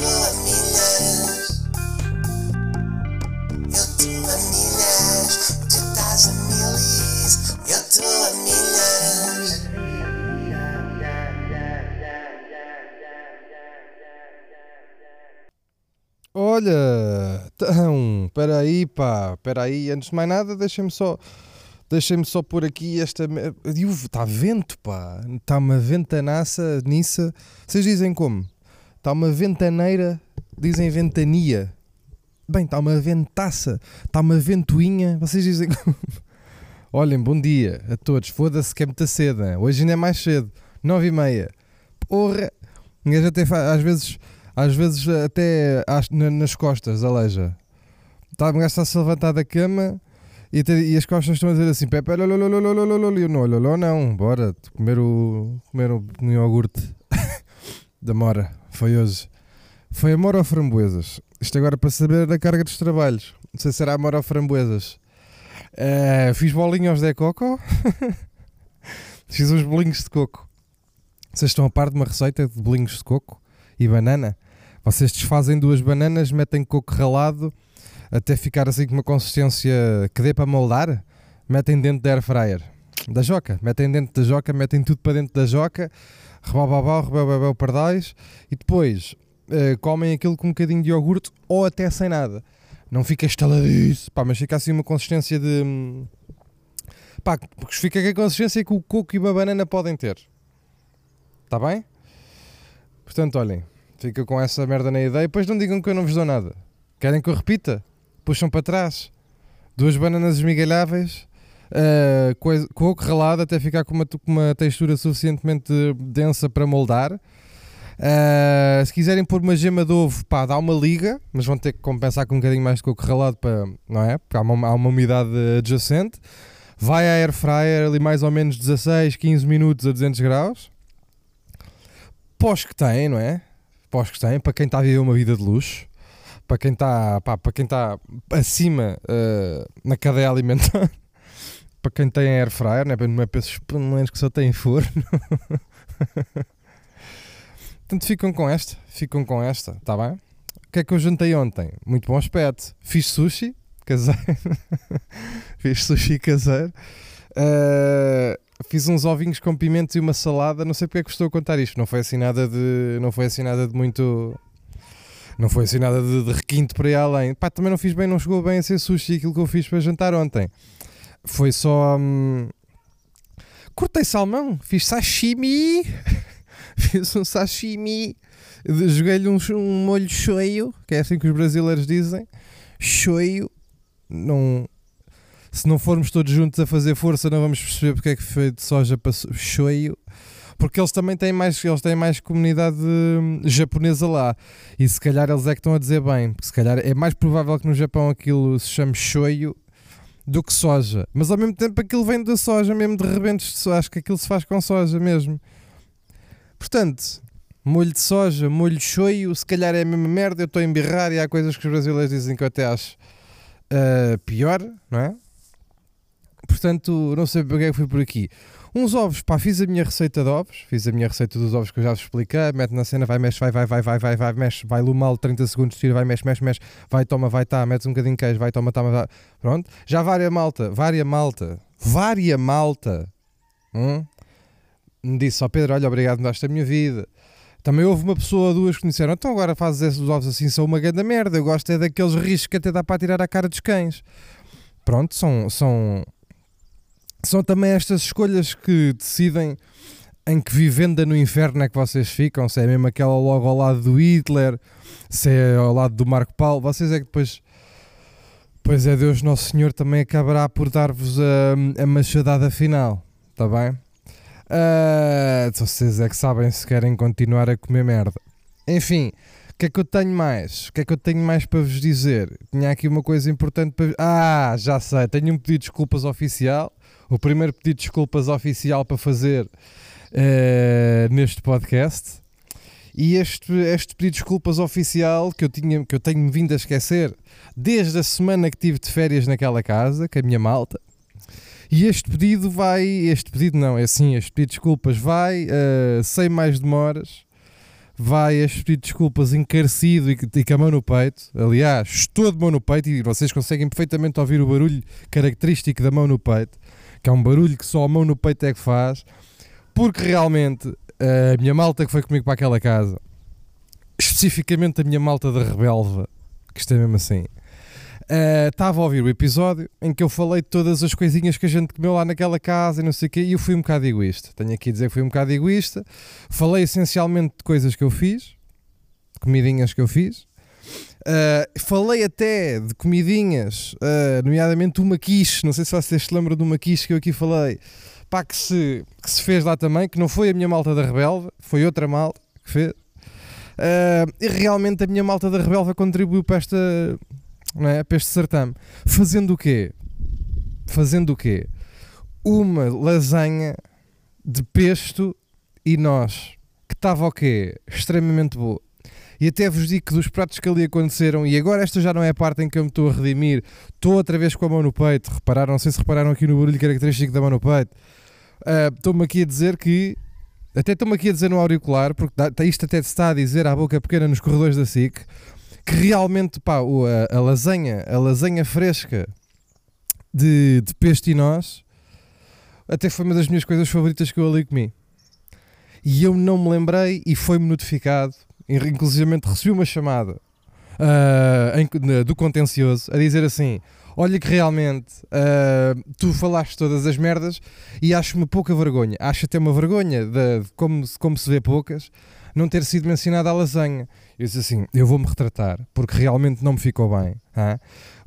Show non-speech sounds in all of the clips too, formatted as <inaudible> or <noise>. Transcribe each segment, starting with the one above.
tô a milhas. Eu tô a. Tu estás a milis. Eu tô a milhas. Olha, então, espera aí, pá, aí, antes de mais nada, deixem-me só, deixem-me só pôr aqui esta, está vento, pá, está uma ventanaça nisso, vocês dizem como? Está uma ventaneira, dizem ventania, bem, está uma ventaça, está uma ventoinha, vocês dizem? <laughs> Olhem, bom dia a todos, foda-se que é muita cedo, hein? hoje ainda é mais cedo, nove e meia, porra, um gajo até faz, às vezes às vezes até às- na- nas costas, aleja. Tá, um gajo está-se a levantar da cama e, e as costas estão a dizer assim: Pepe, lolololololololol." E eu não, loló não, bora comer o, comer um iogurte da Mora. Foi hoje. Foi a Mora ou framboesas? Isto agora para saber da carga dos trabalhos. Não sei se será a Mora ou framboesas. Eh, fiz bolinhos de coco. <laughs> fiz uns bolinhos de coco. Vocês estão a par de uma receita de bolinhos de coco e banana? Vocês desfazem duas bananas, metem coco ralado até ficar assim com uma consistência que dê para moldar, metem dentro da air fryer, da joca, metem dentro da joca, metem tudo para dentro da joca, rebababau, rebababau, pardais e depois eh, comem aquilo com um bocadinho de iogurte ou até sem nada. Não fica estaladiço, pá, mas fica assim uma consistência de... hum, Pá, porque fica com a consistência que o coco e a banana podem ter. Está bem? Portanto, olhem, fica com essa merda na ideia. Depois não digam que eu não vos dou nada. Querem que eu repita? Puxam para trás. Duas bananas esmigalháveis, uh, coisa- coco ralado até ficar com uma, com uma textura suficientemente densa para moldar. Uh, se quiserem pôr uma gema de ovo, pá, dá uma liga, mas vão ter que compensar com um bocadinho mais de coco ralado para, não é? Porque há uma, há uma umidade adjacente. Vai à air fryer ali mais ou menos 16, 15 minutos a 200 graus pós que tem, não é? Pós que tem, para quem está a viver uma vida de luxo, para quem está, para quem está acima eh, na cadeia alimentar, <laughs> para quem tem air fryer, não é, não é para esses paneleiros que só têm forno. <laughs> Portanto, ficam com esta, ficam com esta, está bem? O que é que eu jantei ontem? Muito bom aspecto. Fiz sushi caseiro. <laughs> Fiz sushi caseiro. Eh, fiz uns ovinhos com pimentos e uma salada. Não sei porque é que estou a contar isto. Não foi assim nada de. Não foi assim nada de muito. Não foi assim nada de, de requinte para ir além. Pá, também não fiz bem, não chegou bem a ser sushi aquilo que eu fiz para jantar ontem. Foi só. hum, cortei salmão, fiz sashimi. <laughs> fiz um sashimi. Joguei-lhe um, um molho shoyu, que é assim que os brasileiros dizem. Shoyu. Não, se não formos todos juntos a fazer força, não vamos perceber porque é que foi de soja para shoyu. Porque eles também têm mais, eles têm mais comunidade hum, japonesa lá. E se calhar eles é que estão a dizer bem. Porque se calhar é mais provável que no Japão aquilo se chame shoyu do que soja. Mas ao mesmo tempo aquilo vem da soja mesmo de rebentos de soja. Acho que aquilo se faz com soja mesmo. Portanto, molho de soja, molho shoyu, se calhar é a mesma merda. Eu estou a embirrar e há coisas que os brasileiros dizem que eu até acho ah, pior, não é? Portanto, não sei porque é que fui por aqui. Uns ovos, pá, fiz a minha receita de ovos, fiz a minha receita dos ovos que eu já vos expliquei, mete na cena, vai, mexe, vai, vai, vai, vai, vai, vai, mexe, vai lumal 30 segundos, tira, vai, mexe, mexe, mexe, vai, toma, vai, tá, metes um bocadinho de queijo, vai, toma, toma, vai. pronto. Já vária malta, vária malta, vária malta, hum? me disse, ó Pedro, olha, obrigado, me daste a minha vida. Também houve uma pessoa ou duas que me disseram, então agora fazes esses ovos assim, são uma grande merda, eu gosto é daqueles riscos que até dá para tirar a cara dos cães. Pronto, são, são, são também estas escolhas que decidem em que vivenda no inferno é que vocês ficam, se é mesmo aquela logo ao lado do Hitler, se é ao lado do Marco Paulo, vocês é que depois, pois é Deus Nosso Senhor também acabará por dar-vos a, a machadada final, está bem? Ah, vocês é que sabem se querem continuar a comer merda. Enfim, o que é que eu tenho mais? O que é que eu tenho mais para vos dizer? Tinha aqui uma coisa importante para. Ah, já sei, tenho um pedido de desculpas oficial. O primeiro pedido de desculpas oficial para fazer eh, neste podcast. E este, este pedido de desculpas oficial que eu, tinha, que eu tenho vindo a esquecer desde a semana que tive de férias naquela casa, com a minha malta. E este pedido vai. Este pedido não, é assim, este pedido de desculpas vai, eh, sem mais demoras, vai a pedir desculpas encarecido e, e com a mão no peito. Aliás, estou de mão no peito e vocês conseguem perfeitamente ouvir o barulho característico da mão no peito, que é um barulho que só a mão no peito é que faz, porque realmente a minha malta que foi comigo para aquela casa, especificamente a minha malta da Rebelva, que isto é mesmo assim, eh, estava a ouvir o episódio em que eu falei de todas as coisinhas que a gente comeu lá naquela casa e não sei o quê, e eu fui um bocado egoísta. Tenho aqui a dizer que fui um bocado egoísta. Falei essencialmente de coisas que eu fiz, comidinhas que eu fiz. Uh, falei até de comidinhas, uh, nomeadamente uma quiche. Não sei se vocês se lembram de uma quiche que eu aqui falei, pá, que se, que se fez lá também, que não foi a minha malta da Rebelva, foi outra malta que fez. Uh, e realmente a minha malta da Rebelva contribuiu para esta, não é? para este certame. Fazendo o quê? Fazendo o quê? Uma lasanha de pesto e nós, que estava o quê? Extremamente boa. E até vos digo que dos pratos que ali aconteceram, e agora esta já não é a parte em que eu me estou a redimir, estou outra vez com a mão no peito. Repararam, não sei se repararam aqui no barulho característico da mão no peito. Uh, Estou-me aqui a dizer que. Até estou-me aqui a dizer no auricular, porque isto até se está a dizer à boca pequena nos corredores da SIC, que realmente, pá, a, a, lasanha, a lasanha fresca de, de pesto e nós, até foi uma das minhas coisas favoritas que eu ali comi. E eu não me lembrei e foi-me notificado, inclusive recebi uma chamada uh, em, do contencioso a dizer assim: Olha que realmente uh, tu falaste todas as merdas e acho-me pouca vergonha. Acho até uma vergonha de, de como, como se vê poucas não ter sido mencionada a lasanha. Eu disse assim: eu vou-me retratar, porque realmente não me ficou bem. Hein?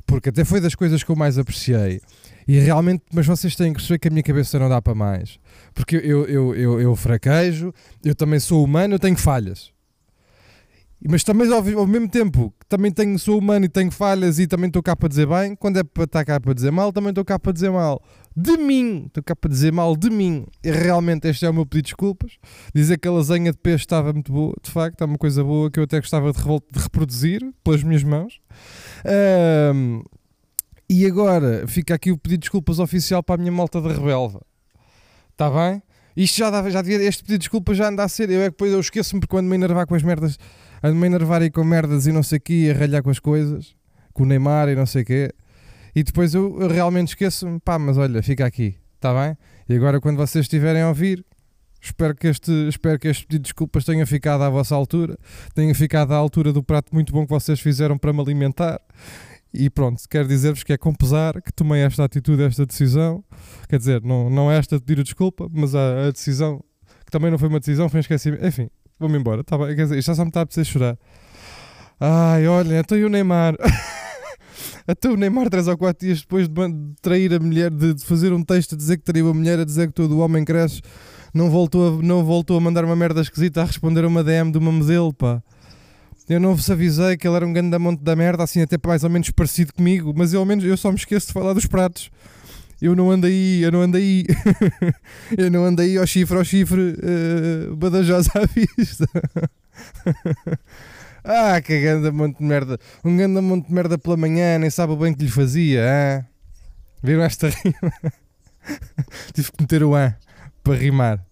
Porque até foi das coisas que eu mais apreciei. E realmente, mas vocês têm que perceber que a minha cabeça não dá para mais. Porque eu, eu, eu, eu fraquejo, eu também sou humano, eu tenho falhas. Mas também ao, ao mesmo tempo, também tenho, sou humano e tenho falhas e também estou cá para dizer bem. Quando é para estar cá para dizer mal, também estou cá para dizer mal de mim. Estou cá para dizer mal de mim. E realmente este é o meu pedido de desculpas. Dizer que a lasanha de peixe estava muito boa, de facto, é uma coisa boa que eu até gostava de, de reproduzir pelas minhas mãos. Um, e agora fica aqui o pedido de desculpas oficial para a minha malta da Rebelva. Está bem? Isto já, dava, já devia, este pedido de desculpas já anda a ser. Eu é que depois eu esqueço-me porque quando me enervar com as merdas, ando-me a enervar aí com merdas e não sei o quê, a ralhar com as coisas, com o Neymar e não sei o quê. E depois eu, eu realmente esqueço-me, pá, mas olha, fica aqui, está bem? E agora quando vocês estiverem a ouvir, espero que, este, espero que este pedido de desculpas tenha ficado à vossa altura, tenha ficado à altura do prato muito bom que vocês fizeram para me alimentar. E pronto, quero dizer-vos que é com pesar que tomei esta atitude, esta decisão. Quer dizer, não, não é esta de pedir desculpa, mas a, a, decisão, que também não foi uma decisão, foi um esquecimento. Enfim, vou-me embora, tá bem? Quer dizer, isto já só me está a precisar chorar. Ai, olha, então e o Neymar? <laughs> Até o Neymar, 3 ou 4 dias depois de trair a mulher, de, fazer um texto a dizer que traiu a mulher, a dizer que todo o homem cresce, não voltou, a, não voltou a mandar uma merda esquisita a responder a uma DM de uma modelo, pá. Eu não vos avisei que ele era um grande monte da merda, assim até mais ou menos parecido comigo, mas eu ao menos eu só me esqueço de falar dos pratos. Eu não ando aí, eu não ando aí, <laughs> eu não ando aí ao chifre, ao chifre, uh, badajosa à vista. <laughs> Ah, que ganda monte de merda. Um ganda monte de merda pela manhã, nem sabe o bem que lhe fazia. Ah? Viram esta rima? <laughs> Tive que meter o A para rimar.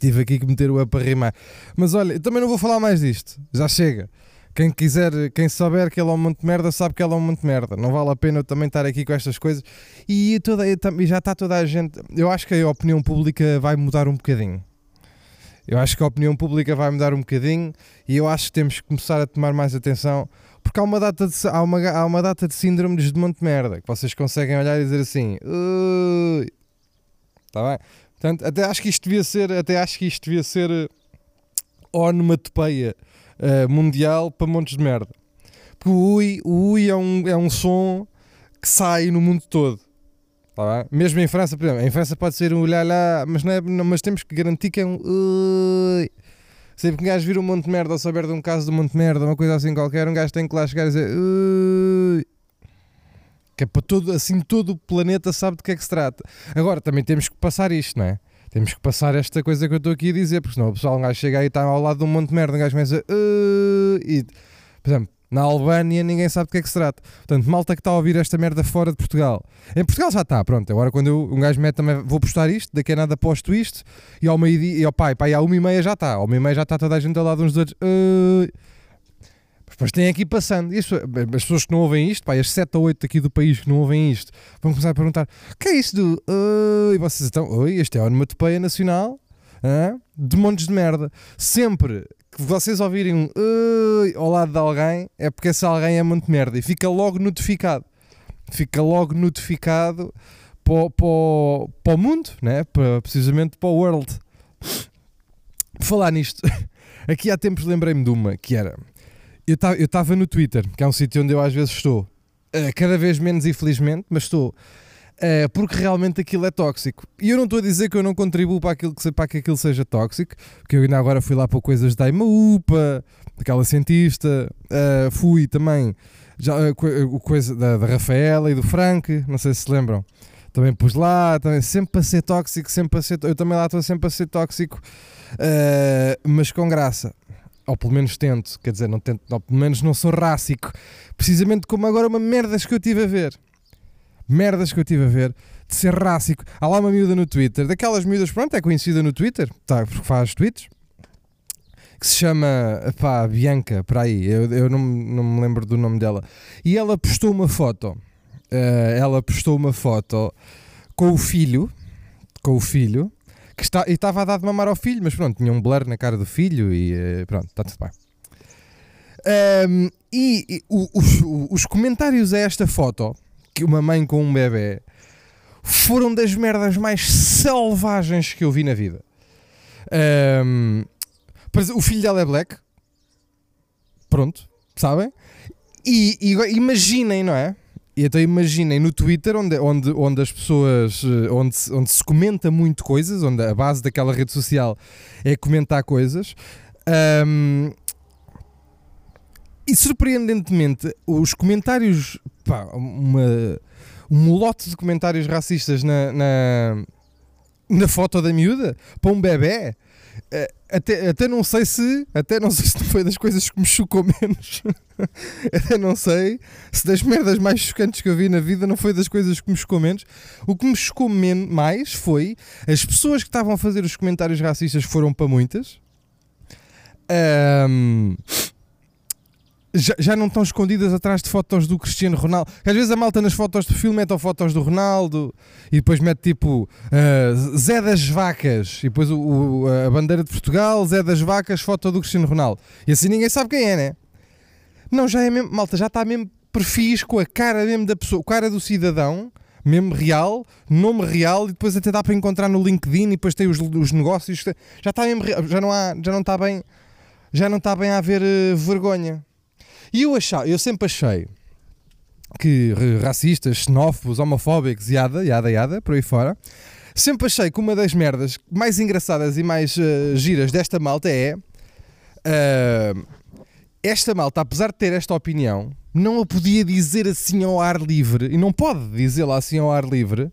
Tive aqui que meter o A para rimar. Mas olha, também não vou falar mais disto. Já chega. Quem quiser, quem souber que ele é um monte de merda, sabe que ele é um monte de merda. Não vale a pena eu também estar aqui com estas coisas. E toda, já está toda a gente. Eu acho que a opinião pública vai mudar um bocadinho. Eu acho que a opinião pública vai mudar um bocadinho e eu acho que temos que começar a tomar mais atenção porque há uma data de, há uma, há uma data de síndromes de monte de merda que vocês conseguem olhar e dizer assim está bem? Portanto, até acho que isto devia ser até acho que isto devia ser uh, onomatopeia uh, mundial para montes de merda porque o ui, o ui é um, é um som que sai no mundo todo Tá Mesmo em França, por exemplo, em França pode ser um lá lá, mas, não é, mas temos que garantir que é um ui. Sempre que um gajo vira um monte de merda ou souber de um caso de um monte de merda, uma coisa assim qualquer, um gajo tem que lá chegar e dizer ui. Que é para todo, assim todo o planeta sabe de que é que se trata. Agora, também temos que passar isto, não é? Temos que passar esta coisa que eu estou aqui a dizer, porque senão o pessoal, um gajo chega aí e está ao lado de um monte de merda, um gajo começa uh, e, por exemplo, Na Albânia ninguém sabe do que é que se trata. Portanto, malta que está a ouvir esta merda fora de Portugal. Em Portugal já está, pronto. Agora quando eu, um gajo mete também, vou postar isto, daqui a nada posto isto, e ao meio-dia, e ao pai, pai, à uma e meia já está. Ao meio e meia já está toda a gente ao lado uns dos outros. "Ai". Mas tem aqui passando. E as, pessoas- as pessoas que não ouvem isto, pá, as 7 ou 8 aqui do país que não ouvem isto, vão começar a perguntar: o que é isso do. "Ai?" E vocês estão. Oi, este é a onomatopeia nacional hã? de montes de merda. Sempre que vocês ouvirem um "Ai" ao lado de alguém, é porque esse alguém é muito merda e fica logo notificado. Fica logo notificado para, para, para o mundo, né? para, precisamente para o world. Por falar nisto, <laughs> aqui há tempos lembrei-me de uma que era. Eu estava no Twitter, que é um sítio onde eu às vezes estou, eh, cada vez menos infelizmente, mas estou, eh, porque realmente aquilo é tóxico. E eu não estou a dizer que eu não contribuo para, aquilo que, para que aquilo seja tóxico, porque eu ainda agora fui lá para coisas da Imaupa, daquela cientista, eh, fui também já, coisa da, da Rafaela e do Frank, não sei se se lembram. Também pus lá, também, sempre para ser tóxico, sempre para ser. Eu também lá estou sempre a ser tóxico, mas com graça. Ou pelo menos tento, quer dizer, não tento, pelo menos não sou rássico. Precisamente como agora uma merdas que eu tive a ver. Merdas que eu tive a ver de ser rássico. Há lá uma miúda no Twitter, daquelas miúdas, pronto, é conhecida no Twitter, tá, porque faz tweets, que se chama, pá, Bianca, para aí, eu, eu não, não me lembro do nome dela. E ela postou uma foto, eh, ela postou uma foto com o filho, com o filho, que está, e estava a dar de mamar ao filho, mas pronto, tinha um blur na cara do filho e eh, pronto, está tudo bem. Ahm, e e os, os comentários a esta foto, que uma mãe com um bebê, foram das merdas mais selvagens que eu vi na vida. Exemplo, o filho dela é black. Pronto, sabem? E, e imaginem, não é? E então imaginem no Twitter, onde, onde, onde as pessoas, eh, onde, onde se comenta muito coisas, onde a base daquela rede social é comentar coisas. ahm, e surpreendentemente, os comentários, pá, uma, um lote de comentários racistas na, na, na foto da miúda para um bebê. Eh, Até, até não sei se até não sei se foi das coisas que me chocou menos. <laughs> Até não sei se das merdas mais chocantes que eu vi na vida não foi das coisas que me chocou menos. O que me chocou men mais foi as pessoas que estavam a fazer os comentários racistas foram para muitas. Ahm, já, já não estão escondidas atrás de fotos do Cristiano Ronaldo. Que Às vezes a malta nas fotos de filme mete fotos do Ronaldo e depois mete tipo ah, Zé das Vacas e depois o, o- a bandeira de Portugal, Zé das Vacas, foto do Cristiano Ronaldo. E assim ninguém sabe quem é, né? Não, já é mesmo, malta, já está mesmo perfis com a cara mesmo da pessoa, cara do cidadão, mesmo real, nome real, e depois até dá para encontrar no LinkedIn e depois tem os, os negócios, já está mesmo já não há, já não está bem, já não está bem a haver eh, vergonha. E eu achava, eu sempre achei que racistas, xenófobos, homofóbicos, yada, yada, yada, por aí fora, sempre achei que uma das merdas mais engraçadas e mais eh, giras desta malta é eh, esta malta, apesar de ter esta opinião, não a podia dizer assim ao ar livre e não pode dizê-la assim ao ar livre.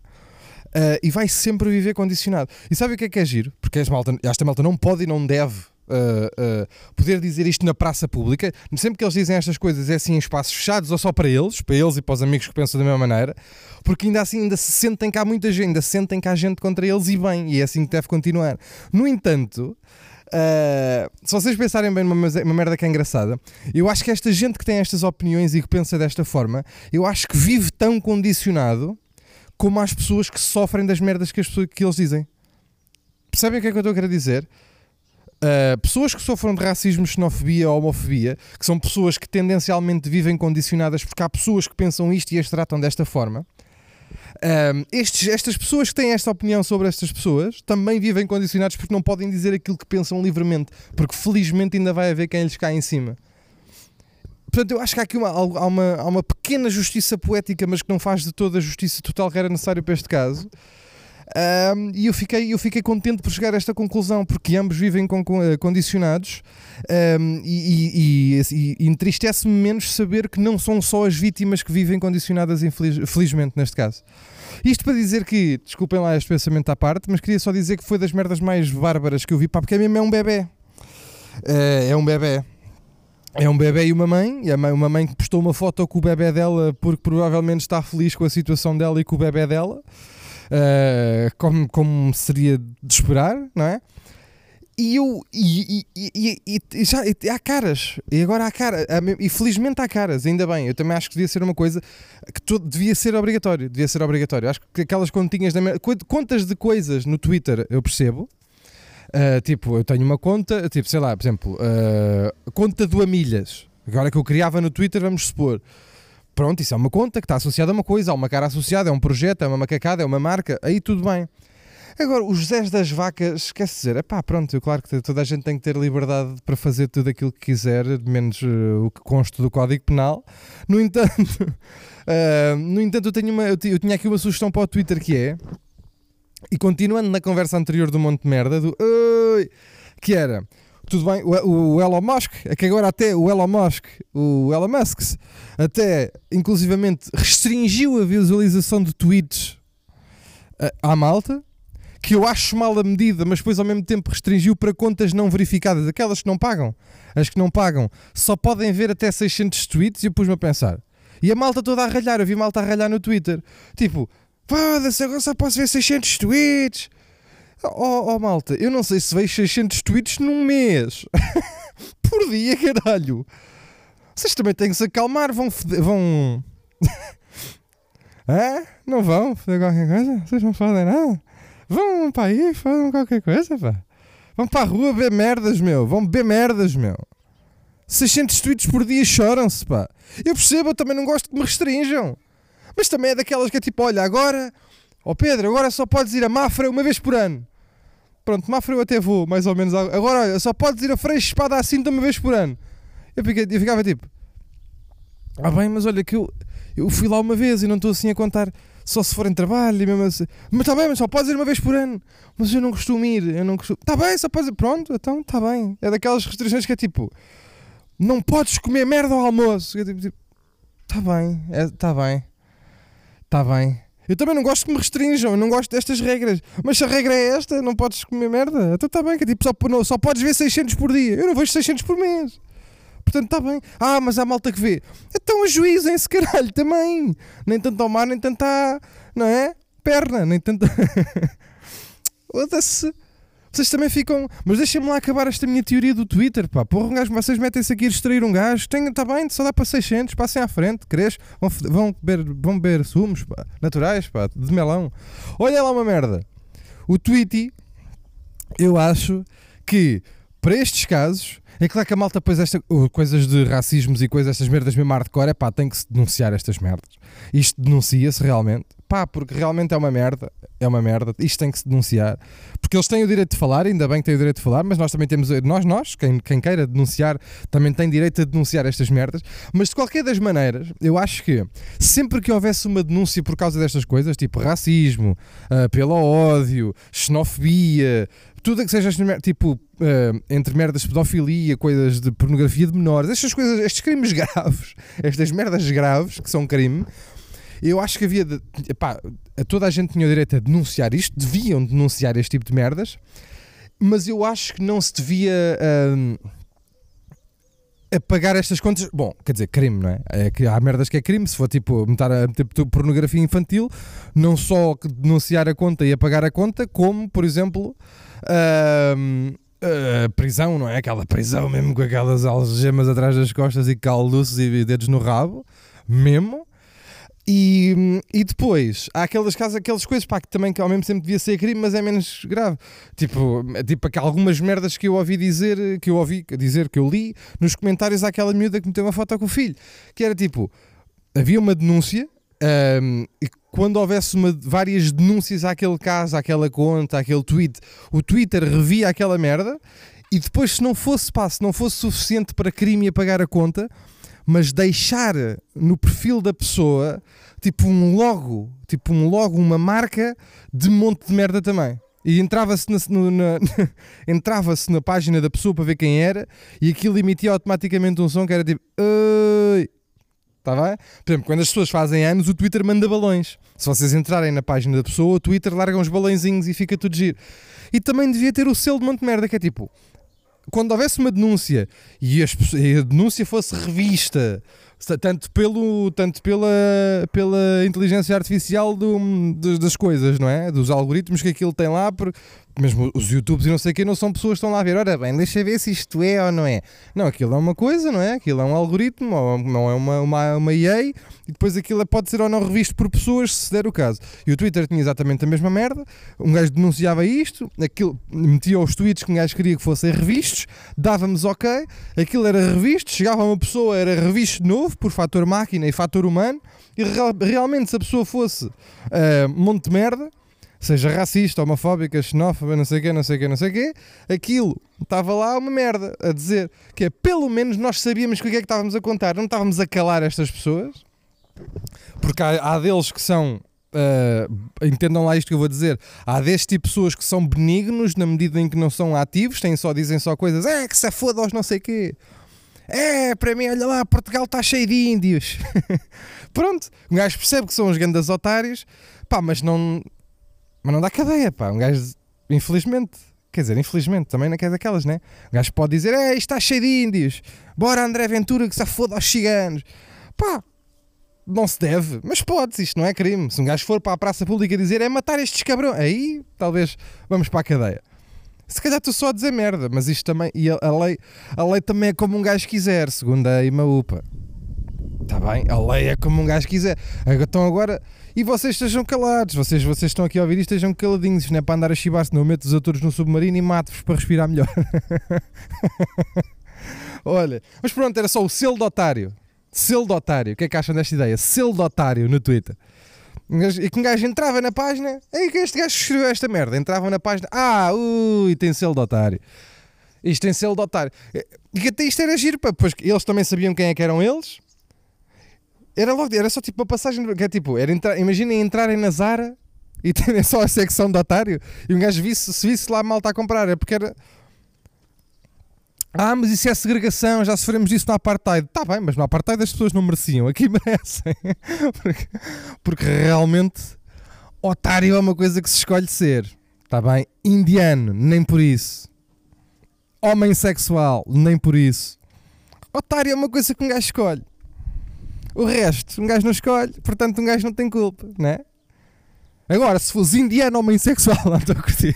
eh, e vai sempre viver condicionado. E sabe o que é que é giro? Porque esta malta, esta malta não pode e não deve eh, eh, poder dizer isto na praça pública. Sempre que eles dizem estas coisas é assim em espaços fechados ou só para eles, para eles e para os amigos que pensam da mesma maneira, porque ainda assim ainda se sentem há muita gente, ainda se sentem há gente contra eles e bem, e é assim que deve continuar. No entanto, Uh, se vocês pensarem bem numa, uma merda que é engraçada, eu acho que esta gente que tem estas opiniões e que pensa desta forma, eu acho que vive tão condicionado como as pessoas que sofrem das merdas que, as pessoas, que eles dizem. Percebem o que é que eu estou a querer dizer? Uh, pessoas que sofram de racismo, xenofobia ou homofobia, que são pessoas que tendencialmente vivem condicionadas porque há pessoas que pensam isto e as tratam desta forma. Um, estes, estas pessoas que têm esta opinião sobre estas pessoas também vivem condicionados porque não podem dizer aquilo que pensam livremente, porque felizmente ainda vai haver quem lhes cai em cima. Portanto, eu acho que há aqui uma, há uma, há uma pequena justiça poética, mas que não faz de toda a justiça total que era necessário para este caso. Um, e eu fiquei, eu fiquei contente por chegar a esta conclusão, porque ambos vivem com, eh, condicionados um, e, e, e, entristece-me menos saber que não são só as vítimas que vivem condicionadas, infeliz, felizmente, neste caso. Isto para dizer que, desculpem lá este pensamento à parte, mas queria só dizer que foi das merdas mais bárbaras que eu vi, pá, porque é mesmo é um bebê. Uh, é um bebê. É um bebê e uma mãe, e a mãe- uma mãe que postou uma foto com o bebê dela porque provavelmente está feliz com a situação dela e com o bebê dela, eh, como, como seria de esperar, não é? E eu. E, e- e- e- já há caras. E agora há caras. E felizmente há caras, ainda bem. Eu também acho que devia ser uma coisa que todo, devia ser obrigatório. Devia ser obrigatório. Acho que aquelas continhas. Da, contas de coisas no Twitter eu percebo. Uh, tipo, eu tenho uma conta, tipo, sei lá, por exemplo, uh, conta do Amilhas. Agora que eu criava no Twitter, vamos supor. Pronto, isso é uma conta que está associada a uma coisa, há uma cara associada, é um projeto, é uma macacada, é uma marca, aí tudo bem. Agora, os Zés das Vacas, esquece dizer, pá, pronto, eu, claro que toda a gente tem que ter liberdade para fazer tudo aquilo que quiser, menos uh, o que consta do Código Penal. No entanto, uh, <laughs> no entanto eu, tenho uma, eu, eu tinha aqui uma sugestão para o Twitter que é, e continuando na conversa anterior do monte de merda, do que era, tudo bem, o, o Elon Musk, é que agora até o Elon Musk, o Elon Musk, até inclusivamente restringiu a visualização de tweets uh, à malta, que eu acho mal a medida, mas depois ao mesmo tempo restringiu para contas não verificadas, aquelas que não pagam. As que não pagam só podem ver até 600 tweets e eu pus-me a pensar. E a malta toda a ralhar, eu vi malta a ralhar no Twitter. Tipo, foda-se, agora só posso ver 600 tweets. Oh, oh malta, eu não sei se vejo 600 tweets num mês. <laughs> Por dia, caralho. Vocês também têm que se acalmar, vão... fode- vão... <laughs> Hã? Não vão fazer qualquer coisa? Vocês não fazem nada? Vão para aí, fazem qualquer coisa, pá. Vão para a rua ver merdas, meu. Vão beber merdas, meu. 600 tweets por dia choram-se, pá. Eu percebo, eu também não gosto que me restringam. Mas também é daquelas que é tipo, olha, agora... Ó Pedro, agora só podes ir a Mafra uma vez por ano. Pronto, Mafra eu até vou, mais ou menos. Agora, olha, só podes ir a Freixo Espada à Cinta uma vez por ano. Eu, fiquei, eu ficava tipo... Ah bem, mas olha que eu, eu fui lá uma vez e não estou assim a contar só se for em trabalho e mesmo assim. Mas está bem, mas só podes ir uma vez por ano. Mas eu não costumo ir, eu não costumo. Está bem, só podes ir. Pronto, então está bem. É daquelas restrições que é tipo, não podes comer merda ao almoço. Está tipo, tá bem, está bem, está bem. Eu também não gosto que me restringam, não gosto destas regras. Mas se a regra é esta, não podes comer merda, então está bem, que é tipo, só, não, só podes ver 600 por dia. Eu não vejo 600 por mês. Portanto, está bem. Ah, mas há malta que vê. Então ajuizem-se, caralho, também. Nem tanto ao mar, nem tanto à. Não é? Perna, nem tanto. <laughs> Foda-se. Vocês também ficam. Mas deixem-me lá acabar esta minha teoria do Twitter, pá. Porra, um gajo, vocês metem-se aqui a distrair um gajo. Está bem, só dá para 600. Passem à frente, queres? Vão, vão, beber, vão beber sumos, pá. Naturais, pá. De melão. Olha lá uma merda. O Tweety, eu acho que para estes casos. É claro que a malta depois esta, uh, coisas de racismos e coisas, estas merdas mesmo hardcore, é pá, tem que se denunciar estas merdas. Isto denuncia-se realmente, pá, porque realmente é uma merda, é uma merda, isto tem que se denunciar, porque eles têm o direito de falar, ainda bem que têm o direito de falar, mas nós também temos, nós, nós, quem, quem queira denunciar, também tem direito a denunciar estas merdas, mas de qualquer das maneiras, eu acho que sempre que houvesse uma denúncia por causa destas coisas, tipo racismo, ah, pelo ódio, xenofobia, tudo que seja tipo eh, entre merdas pedofilia, coisas de pornografia de menores, estas coisas, estes crimes <laughs> graves, estas merdas graves que são crime, eu acho que havia de, epá, toda a gente tinha o direito a denunciar isto, deviam denunciar este tipo de merdas, mas eu acho que não se devia hum, apagar estas contas. Bom, quer dizer, crime, não é? é que há merdas que é crime, se for tipo meter a meter pornografia infantil, não só denunciar a conta e apagar a conta, como, por exemplo, hum, a prisão, não é? Aquela prisão mesmo com aquelas algemas atrás das costas e calduços e dedos no rabo, mesmo. E, e depois, há aquelas casas, aquelas coisas pá, que também que ao mesmo tempo devia ser crime, mas é menos grave. Tipo, tipo que algumas merdas que eu ouvi dizer, que eu ouvi dizer, que eu li nos comentários àquela miúda que meteu uma foto com o filho, que era tipo, havia uma denúncia um, e quando houvesse uma, várias denúncias àquele caso, àquela conta, àquele tweet, o Twitter revia aquela merda e depois se não fosse, pá, se não fosse suficiente para crime e apagar a conta, mas deixar no perfil da pessoa tipo um logo, tipo um logo, uma marca de monte de merda também. E entrava-se na, na- <laughs> entrava-se na página da pessoa para ver quem era e aquilo emitia automaticamente um som que era tipo Oi! Está bem? Por exemplo, quando as pessoas fazem anos, o Twitter manda balões. Se vocês entrarem na página da pessoa, o Twitter larga uns balõezinhos e fica tudo giro. E também devia ter o selo de monte de merda, que é tipo quando houvesse uma denúncia e, e a denúncia fosse revista, tanto, pelo, tanto pela, pela inteligência artificial do- dos- das coisas, não é? Dos algoritmos que aquilo tem lá, mesmo os YouTubes e não sei o que, não são pessoas que estão lá a ver, ora bem, deixa ver se isto é ou não é. Não, aquilo é uma coisa, não é? Aquilo é um algoritmo, ou não é uma, uma, uma EA, e depois aquilo é- pode ser ou não revisto por pessoas, se der o caso. E o Twitter tinha exatamente a mesma merda, um gajo denunciava isto, aquilo, metia os tweets que um gajo queria que fossem revistos, dávamos ok, aquilo era revisto, chegava uma pessoa, era revisto de novo, por fator máquina e fator humano, e real- realmente se a pessoa fosse ah, monte de merda, seja racista, homofóbica, xenófoba, não sei o quê, não sei o quê, não sei o quê, aquilo estava lá uma merda a dizer que é pelo menos nós sabíamos o que é que estávamos a contar, não estávamos a calar estas pessoas, porque há, há deles que são. ah, entendam lá isto que eu vou dizer. Há deste tipo de pessoas que são benignos na medida em que não são ativos, têm só, dizem só coisas, é que se foda aos não sei quê. É, para mim, olha lá, Portugal está cheio de índios. <laughs> Pronto, um gajo percebe que são os grandes otários, pá, mas não, mas não dá cadeia, pá. Um gajo, infelizmente, quer dizer, infelizmente, também não quer daquelas, né? Um gajo pode dizer, é, está cheio de índios, bora André Ventura que se foda aos ciganos. Pá, não se deve, mas pode, isto não é crime. Se um gajo for para a praça pública dizer é matar estes cabrões, aí talvez vamos para a cadeia. Se calhar estou só a dizer merda, mas isto também. E a, a lei, a lei também é como um gajo quiser, segundo a IMAUPA. Está bem? A lei é como um gajo quiser. Então agora. E vocês estejam calados. Vocês, vocês estão aqui a ouvir isto, estejam caladinhos. Não é para andar a chibar-se, não. Eu meto os atores no submarino e mato-vos para respirar melhor. <laughs> Olha, mas pronto, era só o selo de otário. Selo de otário. O que é que acham desta ideia? Selo de otário no Twitter. E que um gajo entrava na página. Ei, que este gajo escreveu esta merda. Entrava na página. Ah, ui, tem selo de otário. Isto tem selo de otário. E até isto era giro, pá, pois eles também sabiam quem é que eram eles. Era logo, era só tipo uma passagem, que é tipo, era entrar, imaginem entrarem na Zara e <laughs> terem só a secção de otário e um gajo visse, se visse lá malta a comprar, é porque era. Ah, mas isso é segregação, já sofremos disso no apartheid. Está bem, mas no apartheid as pessoas não mereciam, aqui <laughs> merecem. porque, porque realmente otário é uma coisa que se escolhe ser. Está bem? Indiano, nem por isso. Homem sexual, nem por isso. Otário é uma coisa que um gajo escolhe. O resto, um gajo não escolhe, portanto um gajo não tem culpa, não é? Agora, se fosse indiano homem sexual, <laughs> não estou a curtir.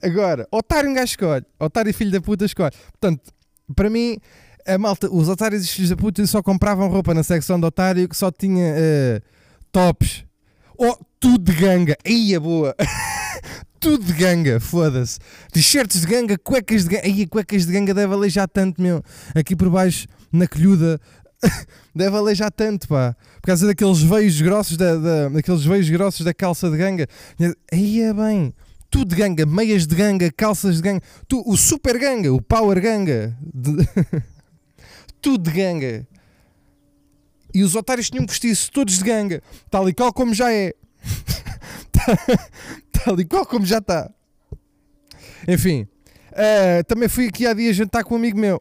Agora, otário um gajo escolhe, otário e filho da puta escolhe. Portanto, para mim, a malta, os otários e os filhos da puta só compravam roupa na secção de otário que só tinha eh, tops. Oh, tudo de ganga. Ia boa. <laughs> tudo de ganga, foda-se. T-shirts de ganga, cuecas de ganga. Aí, cuecas de ganga deve aleijar tanto, meu. Aqui por baixo, na colhuda, <laughs> deve aleijar tanto, pá. Por causa daqueles veios grossos da, da- daqueles veios grossos da calça de ganga. Aí é bem. Tudo de ganga, meias de ganga, calças de ganga. Tu, o super ganga, o power ganga. de- <laughs> tudo de ganga. E os otários tinham vestir-se todos de ganga, tal e qual como já é. <laughs> <laughs> tal e qual como já está. Enfim, eh, também fui aqui há dias jantar com um amigo meu.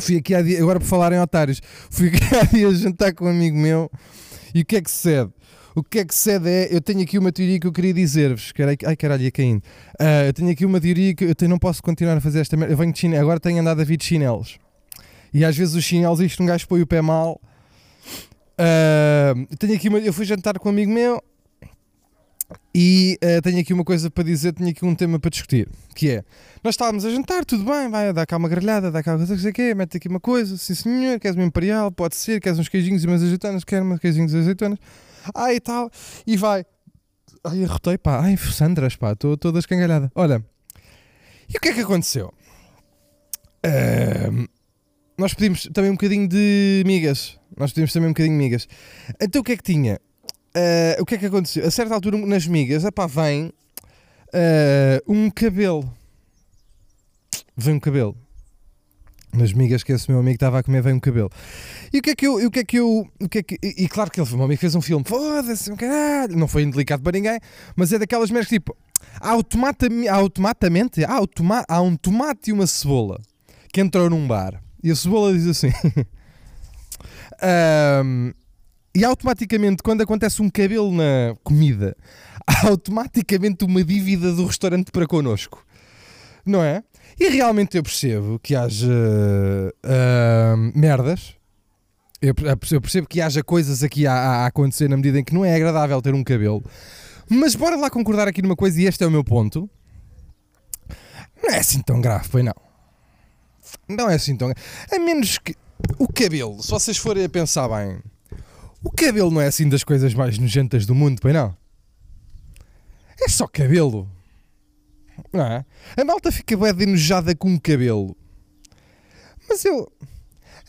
Fui aqui há dias, agora por falar em otários, fui aqui há dias jantar com um amigo meu. E o que é que sucede? O que é que sucede é, eu tenho aqui uma teoria que eu queria dizer-vos. Ai caralho, ia caindo. Ah, eu tenho aqui uma teoria que eu tenho- não posso continuar a fazer esta merda. Eu venho de chinelo, agora tenho andado a vir de chinelos. E às vezes os chinelos, isto um gajo põe o pé mal. Ah, tenho aqui uma, eu fui jantar com um amigo meu e ah, tenho aqui uma coisa para dizer, tenho aqui um tema para discutir, que é, nós estávamos a jantar, tudo bem, vai, dá cá uma grelhada, dá cá uma coisa, não sei quê, mete aqui uma coisa, sim senhor, queres uma imperial, pode ser, queres uns queijinhos e umas azeitonas, quero uns queijinhos e azeitonas, ah e tal, e vai. Ai, arrotei, pá, ai, Sandras, pá, estou toda escangalhada. Olha, e o que é que aconteceu? Ahm, nós pedimos também um bocadinho de migas. Nós pedimos também um bocadinho de migas. Então o que é que tinha? Ah, o que é que aconteceu? A certa altura nas migas, epá, vem ah, um cabelo. Vem um cabelo. Nas migas que esse meu amigo estava a comer, vem um cabelo. E o que é que eu. O que é que eu o que é que, e, e claro que ele foi, meu amigo fez um filme, foda-se, um caralho. Não foi indelicado para ninguém, mas é daquelas merdas que tipo, automatamente, automatamente automa, há um tomate e uma cebola que entrou num bar. E a cebola diz assim: <laughs> "Ahm, E automaticamente, quando acontece um cabelo na comida, <laughs> há automaticamente uma dívida do restaurante para connosco. Não é? E realmente eu percebo que haja ah, merdas. Eu, eu percebo que haja coisas aqui a, a acontecer na medida em que não é agradável ter um cabelo. Mas bora lá concordar aqui numa coisa, e este é o meu ponto. Não é assim tão grave, pois não. Não é assim tão grave. A menos que. O cabelo, se vocês forem a pensar bem, o cabelo não é assim das coisas mais nojentas do mundo, pois não? É só cabelo. Não é? A malta fica bem enojada com o cabelo. Mas eu.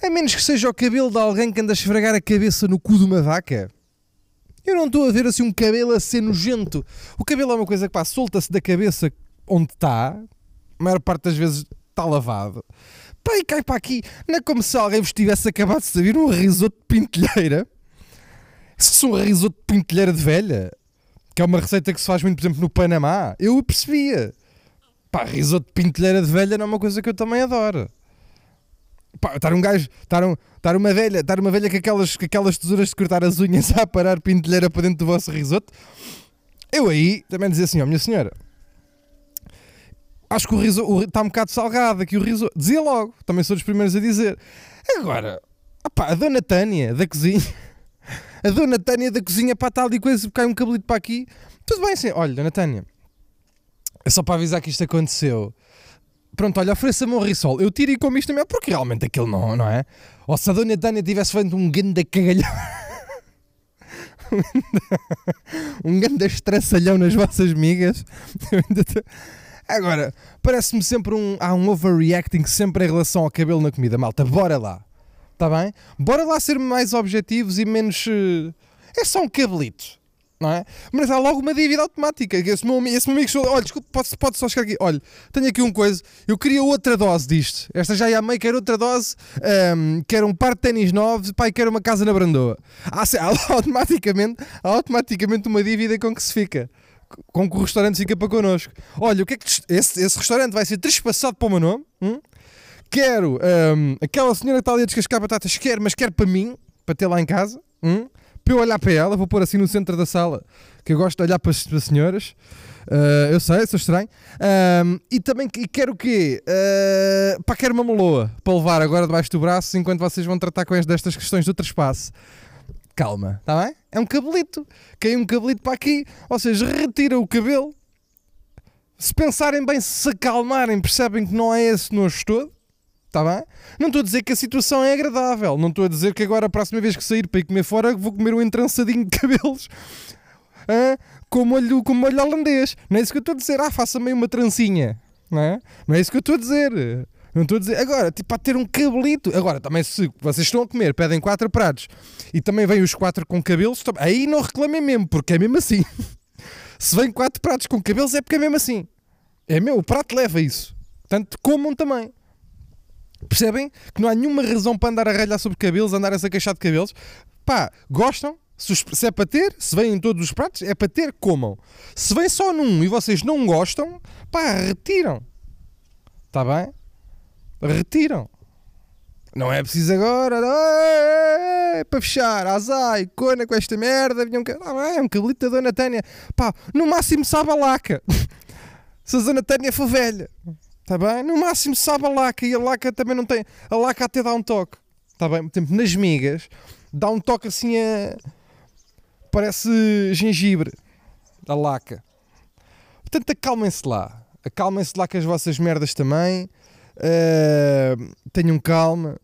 A menos que seja o cabelo de alguém que anda a esfregar a cabeça no cu de uma vaca. Eu não estou a ver assim um cabelo a ser nojento. O cabelo é uma coisa que pá, solta-se da cabeça onde está. A maior parte das vezes está lavado. Pá, e cai para aqui. Não é como se alguém vos tivesse acabado de servir um risoto de pintelheira. Risoto de pintelheira de velha, que é uma receita que se faz muito, por exemplo, no Panamá, eu percebia. Pá, risoto de pintelheira de velha não é uma coisa que eu também adoro. Pá, estar um gajo, estar, um, estar uma velha, estar uma velha com aquelas, com aquelas tesouras de cortar as unhas <laughs> a parar pintelheira para dentro do vosso risoto. Eu aí também dizia assim, ó, minha senhora, acho que o risoto está um bocado salgado aqui o risoto. Dizia logo, também sou dos primeiros a dizer. Agora, opá, a dona Tânia da cozinha, <laughs> a dona Tânia da cozinha, pá, está ali coisa, cai um cabelito para aqui. Tudo bem, sim. Olha, dona Tânia, é só para avisar que isto aconteceu. Pronto, olha, ofereça-me um risol. Eu tiro e como isto também, porque realmente aquilo não, não é? Ou se a dona Tânia tivesse feito um grande cagalhão. <laughs> um grande estraçalhão nas vossas migas. <laughs> Agora, parece-me sempre um. Há um overreacting sempre em relação ao cabelo na comida, malta. Bora lá. Está bem? Bora lá ser mais objetivos e menos. eh, É só um cabelito. Não é? Mas há logo uma dívida automática. Esse meu, esse meu amigo chegou, olha, desculpa, pode, pode só chegar aqui. Olha, tenho aqui uma coisa. Eu queria outra dose disto. Esta já ia meio, quero outra dose. ahm, quero um par de ténis novos. Pai, quero uma casa na Brandoa. Há, <laughs> há automaticamente, há automaticamente uma dívida com que se fica. Com que o restaurante fica para connosco. Olha, o que é que esse, esse restaurante vai ser trespassado para o meu nome? Hum? Quero ahm, aquela senhora que está ali a descascar batatas, quero, mas quero para mim, para ter lá em casa. Hum? Para eu olhar para ela, vou pôr assim no centro da sala, que eu gosto de olhar para as, para as senhoras. Ah, eu sei, sou estranho. Ahm, e também e quero o quê? Uh, pá, quero uma meloa para levar agora debaixo do braço enquanto vocês vão tratar com as destas questões do trespasse. Calma, está bem? É um cabelito. Cai um cabelito para aqui. Ou seja, retira o cabelo. Se pensarem bem, se acalmarem, percebem que não é esse nojo todo. Está bem? Não estou a dizer que a situação é agradável. Não estou a dizer que agora, a próxima vez que sair para ir comer fora, vou comer um entrançadinho de cabelos <laughs> hã? com, molho, com molho holandês. Não é isso que eu estou a dizer. Ah, faça meio uma trancinha. Não é? Não é isso que eu estou a dizer. Não estou a dizer. Agora, tipo, a ter um cabelito. Agora, também, se vocês estão a comer, pedem quatro pratos e também vêm os quatro com cabelos, aí não reclamem mesmo, porque é mesmo assim. <laughs> se vêm quatro pratos com cabelos, é porque é mesmo assim. É meu, o prato leva isso. Portanto, comam também. Percebem? Que não há nenhuma razão para andar a ralhar sobre cabelos, andar a queixar de cabelos. Pá, gostam? Se, é para ter, se vêm em todos os pratos, é para ter, comam. Se vem só num e vocês não gostam, pá, retiram. Está bem? Retiram. Não é preciso agora. "Ei, para fechar, azai, cona com esta merda. Vinha um, ah, um cabelito da Dona Tânia. Pá, no máximo sabe a laca. <laughs> Se a Dona Tânia for velha. Está bem? No máximo sabe a laca e a laca também não tem. A laca até dá um toque. Está bem? Por exemplo, nas migas, dá um toque assim a. Parece gengibre. A laca. Portanto, acalmem-se lá. Acalmem-se lá com as vossas merdas também. Ah, tenham calma.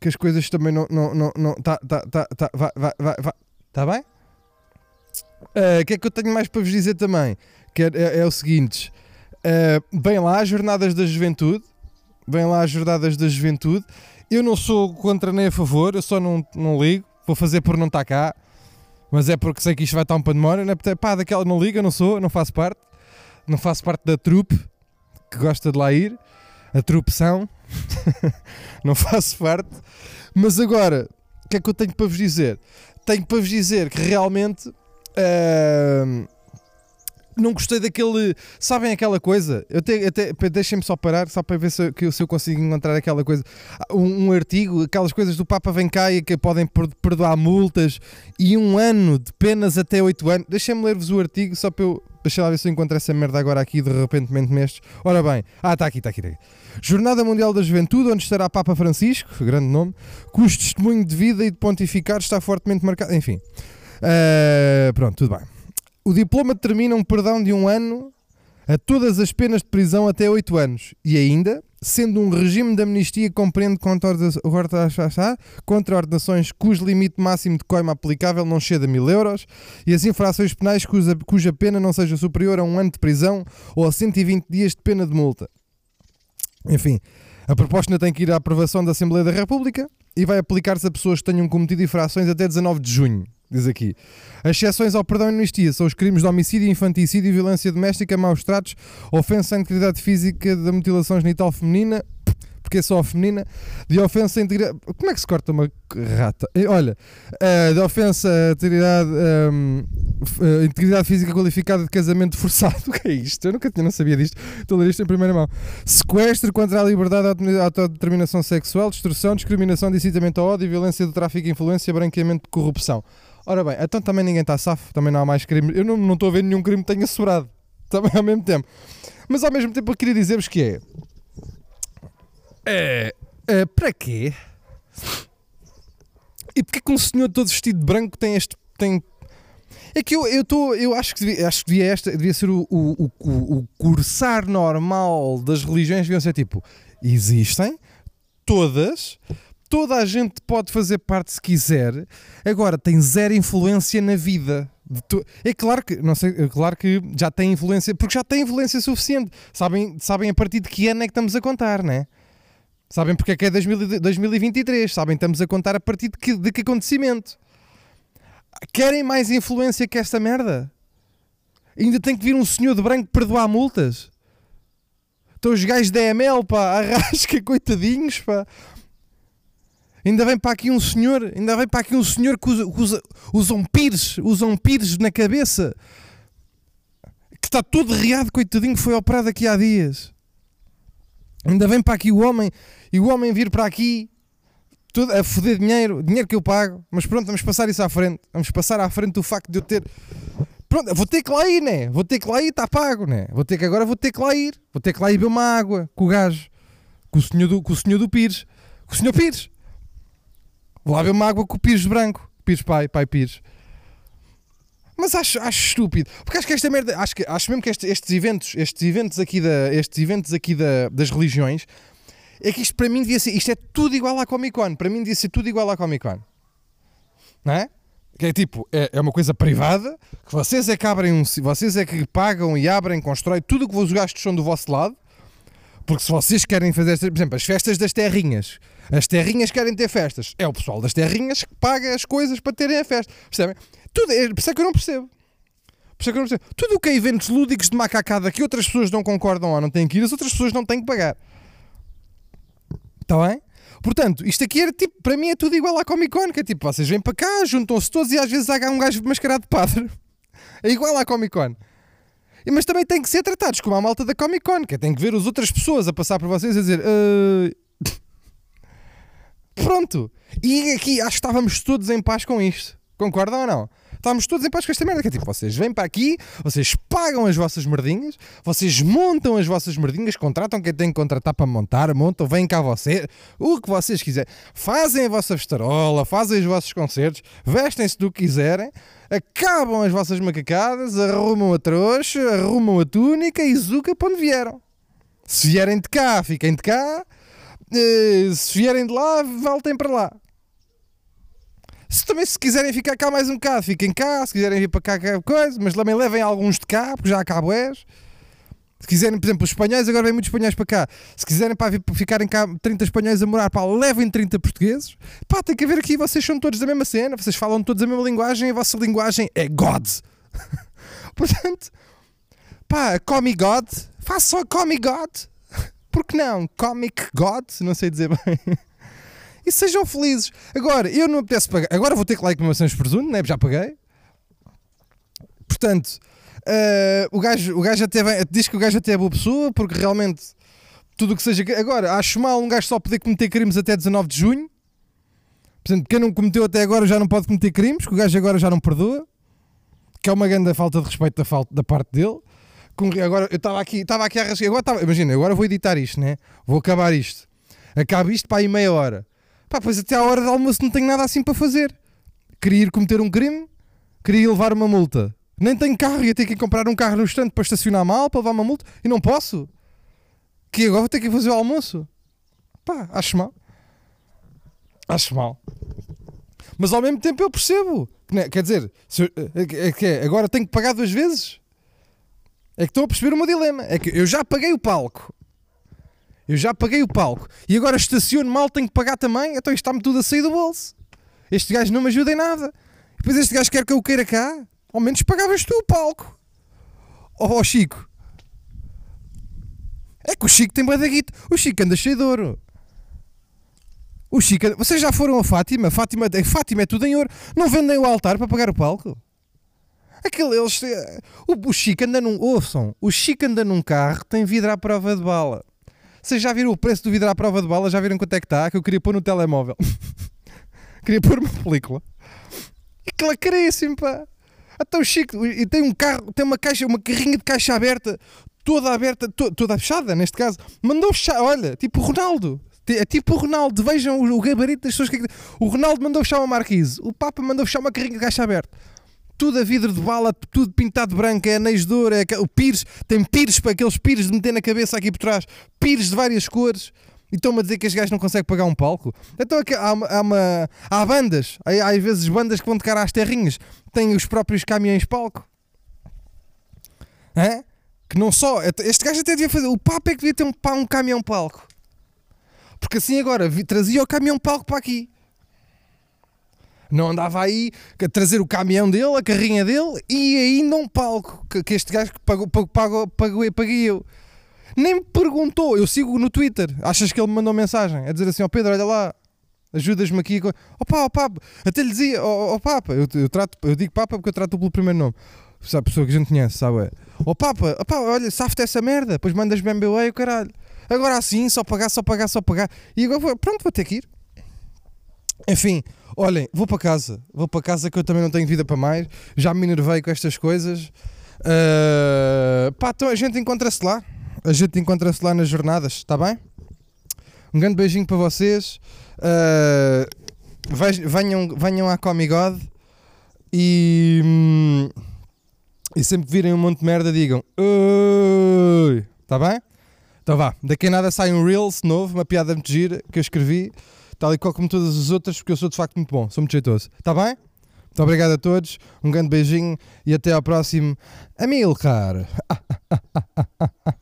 Que as coisas também não. não, não, não tá, tá, tá, tá, vai, vai, vai, vai. Tá bem? Ah, O que é que eu tenho mais para vos dizer também? Que é, é- é o seguinte: ah, bem lá as jornadas da juventude, bem lá as jornadas da juventude. Eu não sou contra nem a favor, eu só não, não ligo. Vou fazer por não estar cá, mas é porque sei que isto vai estar um pandemónio. Não é? Portanto, Pá, daquela não liga, não sou, não faço parte, não faço parte da trupe que gosta de lá ir, a trupção, <laughs> não faço parte. Mas agora, o que é que eu tenho para vos dizer? Tenho para vos dizer que realmente. ah, não gostei daquele. Sabem aquela coisa? Eu te, até, Deixem-me só parar, só para ver se, eu- se eu consigo encontrar aquela coisa. Ah, Um, um artigo, aquelas coisas do Papa vem cá e que podem per- perdoar multas e um ano de penas até oito anos. Deixem-me ler-vos o artigo só para eu. Deixa lá ver se eu encontro essa merda agora aqui de repentemente nestes. Ora bem, ah, está aqui, está aqui, está aqui. Jornada Mundial da Juventude, onde estará Papa Francisco, grande nome, cujo testemunho de vida e de pontificar está fortemente marcado. Enfim, Ah, pronto, tudo bem. O diploma determina um perdão de um ano a todas as penas de prisão até 8 anos e ainda, sendo um regime de amnistia que compreende contra ordenações cujo limite máximo de coima aplicável não chega a mil euros e as infrações penais cuja, cuja pena não seja superior a um ano de prisão ou a 120 dias de pena de multa. Enfim, a proposta ainda tem que ir à aprovação da Assembleia da República e vai aplicar-se a pessoas que tenham cometido infrações até 19 de junho. Diz aqui. As exceções ao perdão e amnistia são os crimes de homicídio, infanticídio, violência doméstica, maus tratos, ofensa à integridade física da mutilação genital feminina, porque é só a feminina, de ofensa à integridade. Como é que se corta uma rata? Eh, Olha, eh, de ofensa à integridade, ehm, f- eh, integridade física qualificada de casamento forçado. <laughs> O que é isto? Eu nunca tinha, não sabia disto. Estou a ler isto em primeira mão. Sequestro contra a liberdade, a autodeterminação sexual, destruição, discriminação, incitamento ao ódio, violência do tráfico influência, branqueamento de corrupção. Ora bem, então também ninguém está safo, também não há mais crime. Eu não, estou a ver nenhum crime que tenha sobrado. <laughs> Também ao mesmo tempo. Mas ao mesmo tempo eu queria dizer-vos que é. É. é, para quê? E porque que um senhor todo vestido de branco tem este. Tem... É que eu, eu, eu acho que devia, acho que devia, esta, devia ser o, o, o, o cursar normal das religiões, deviam ser tipo: existem, todas, toda a gente pode fazer parte se quiser, agora tem zero influência na vida. É claro que, não sei, é claro que já tem influência, porque já tem influência suficiente. Sabem, sabem a partir de que ano é que estamos a contar, né? Sabem porque é que é 2000 e- 2023, sabem, estamos a contar a partir de que, de que acontecimento. Querem mais influência que esta merda? Ainda tem que vir um senhor de branco perdoar multas? Estão os gajos da ML, pá, <laughs> arrasca, coitadinhos, pá. Ainda vem para aqui um senhor, ainda vem para aqui um senhor que usa, que usa, usam pires, usam pires na cabeça. Que está todo riado, coitadinho, foi operado aqui há dias. Ainda vem para aqui o homem e o homem vir para aqui todo a foder dinheiro, dinheiro que eu pago, mas pronto, vamos passar isso à frente. Vamos passar à frente o facto de eu ter. Pronto, vou ter que lá ir, né? Vou ter que lá ir, está pago, né? Vou ter que agora vou ter que lá ir. Vou ter que lá ir beber uma água com o gajo, com o senhor do, com o senhor do Pires, com o senhor Pires. Vou lá beber uma água com o Pires branco, Pires pai, pai Pires. Mas acho, acho estúpido, porque acho que esta merda, acho, que, acho mesmo que este- estes eventos, estes eventos aqui, da, estes eventos aqui da, das religiões, é que isto para mim devia ser, isto é tudo igual à Comic Con, para mim devia ser tudo igual à Comic Con. Não é? Que é tipo, é, é uma coisa privada, que vocês é que abrem um, vocês é que pagam e abrem, constroem, tudo o que os gastos são do vosso lado, porque se vocês querem fazer, por exemplo, as festas das terrinhas, as terrinhas querem ter festas, é o pessoal das terrinhas que paga as coisas para terem a festa, percebem? Tudo, é, por isso é que eu não percebo. Por isso é que eu não percebo. Tudo o que é eventos lúdicos de macacada que outras pessoas não concordam ou não têm que ir, as outras pessoas não têm que pagar. Está bem? Portanto, isto aqui era tipo, para mim é tudo igual à Comic Con, que é tipo, vocês vêm para cá, juntam-se todos e às vezes há um gajo mascarado de padre. <laughs> É igual à Comic Con. Mas também têm que ser tratados como a malta da Comic Con, que é, tem que ver as outras pessoas a passar por vocês e dizer. "Ah, Pronto. E aqui acho que estávamos todos em paz com isto. Concordam ou não? Estávamos todos em paz com esta merda. Que é tipo, vocês vêm para aqui, vocês pagam as vossas merdinhas, vocês montam as vossas merdinhas, contratam quem tem que contratar para montar, montam, vêm cá vocês, o que vocês quiserem. Fazem a vossa festarola, fazem os vossos concertos, vestem-se do que quiserem, acabam as vossas macacadas, arrumam a trouxa, arrumam a túnica e zuca para onde vieram. Se vierem de cá, fiquem de cá. Eh, se vierem de lá, voltem para lá. Se também se quiserem ficar cá mais um bocado, fiquem cá. Se quiserem vir para cá, cá coisa, mas também levem alguns de cá, porque já há cabo és. Se quiserem, por exemplo, os espanhóis, agora vêm muitos espanhóis para cá. Se quiserem para ficarem cá 30 espanhóis a morar, pá, levem 30 portugueses. Pá, tem que haver aqui, vocês são todos da mesma cena, vocês falam todos a mesma linguagem, a vossa linguagem é God. <laughs> Portanto, pá, Comic God, façam a Comic God. Por que não? Comic God, não sei dizer bem. E sejam felizes. Agora, eu não me apetece pagar. Agora vou ter que lá ir com o meu Santos Presunto, né? já paguei. Portanto, Uh, o, gajo, o gajo até vem- diz que o gajo até é boa pessoa, porque realmente tudo o que seja. Agora, acho mal um gajo só poder cometer crimes até 19 de junho. Portanto, quem não cometeu até agora já não pode cometer crimes, que o gajo agora já não perdoa. Que é uma grande falta de respeito da, falta, da parte dele. Com- agora, eu estava aqui, estava aqui a rasgar. Agora estava- imagina, agora vou editar isto, né? Vou acabar isto. Acabo isto para aí meia hora. Pá, pois até à hora do almoço não tenho nada assim para fazer. Queria ir cometer um crime, queria levar uma multa. Nem tenho carro, ia ter que comprar um carro no estante para estacionar mal, para levar uma multa, e não posso. Que agora vou ter que fazer o almoço. Pá, acho mal. Acho mal. Mas ao mesmo tempo eu percebo. Né, quer dizer, eu- é que é, agora tenho que pagar duas vezes? É que estão a perceber o meu dilema. É que eu já paguei o palco. Eu já paguei o palco. E agora estaciono mal, tenho que pagar também. Então isto está-me tudo a sair do bolso. Este gajo não me ajuda em nada. Depois este gajo quer que eu queira cá. Ao menos pagavas tu o palco. Ó oh, Chico. É que o Chico tem da guita. O Chico anda cheio de ouro. O Chico, vocês já foram a Fátima? Fátima, Fátima é tudo em ouro. Não vendem o altar para pagar o palco? Aquele, eles, eh, o, o Chico anda num. Ouçam, o Chico anda num carro, tem vidro à prova de bala. Vocês já viram o preço do vidro à prova de bala? Já viram quanto é que está? Que eu queria pôr no telemóvel. <laughs> queria pôr uma película. Aquela caríssimo, pá. Até o Chico, e tem um carro, tem uma caixa, uma carrinha de caixa aberta, toda aberta, to- toda fechada neste caso. Mandou fechar, olha, tipo o Ronaldo. É tipo o Ronaldo, vejam o, o gabarito das pessoas que. O Ronaldo mandou fechar uma marquise, o Papa mandou fechar uma carrinha de caixa aberta. Tudo a vidro de bala, tudo pintado de branco, é anéis de ouro, é o pires, tem pires para aqueles pires de meter na cabeça aqui por trás, pires de várias cores. E estão-me a dizer que este gajo não consegue pagar um palco? Então é há, há, uma, há bandas, há, há às vezes bandas que vão tocar às terrinhas, têm os próprios caminhões palco. Hã? Que não só. Este gajo até devia fazer. O Papa é que devia ter um, um caminhão palco. Porque assim agora trazia o caminhão palco para aqui. Não andava aí a trazer o caminhão dele, a carrinha dele e ainda um palco que, que este gajo pagou, pagou, pagou, paguei eu. Nem me perguntou, eu sigo no Twitter. Achas que ele me mandou mensagem a dizer assim: Ó Pedro, olha lá, ajudas-me aqui. com-" Ó pá, ó Papa, até lhe dizia: Ó ó, Papa, eu, eu, trato, eu digo Papa porque eu trato pelo primeiro nome. Sabe, pessoa que a gente conhece, sabe? é, Ó Papa, ó, pá, olha, safte essa merda, depois mandas-me MBA o caralho. Agora assim, só pagar, só pagar, só pagar. E agora, pronto, vou ter que ir. Enfim, olhem, vou para casa. Vou para casa que eu também não tenho vida para mais. Já me enervei com estas coisas. Ah, pá, então a gente encontra-se lá. A gente encontra-se lá nas jornadas, está bem? Um grande beijinho para vocês. Vej- venham, venham à Comigod e, hum, e sempre que virem um monte de merda digam! Está bem? Então vá, daqui a nada sai um Reels novo, uma piada muito gira que eu escrevi, tal e qual como todas as outras, porque eu sou de facto muito bom, sou muito jeitoso. Está bem? Muito obrigado a todos, um grande beijinho e até ao próximo Amilcar. <laughs>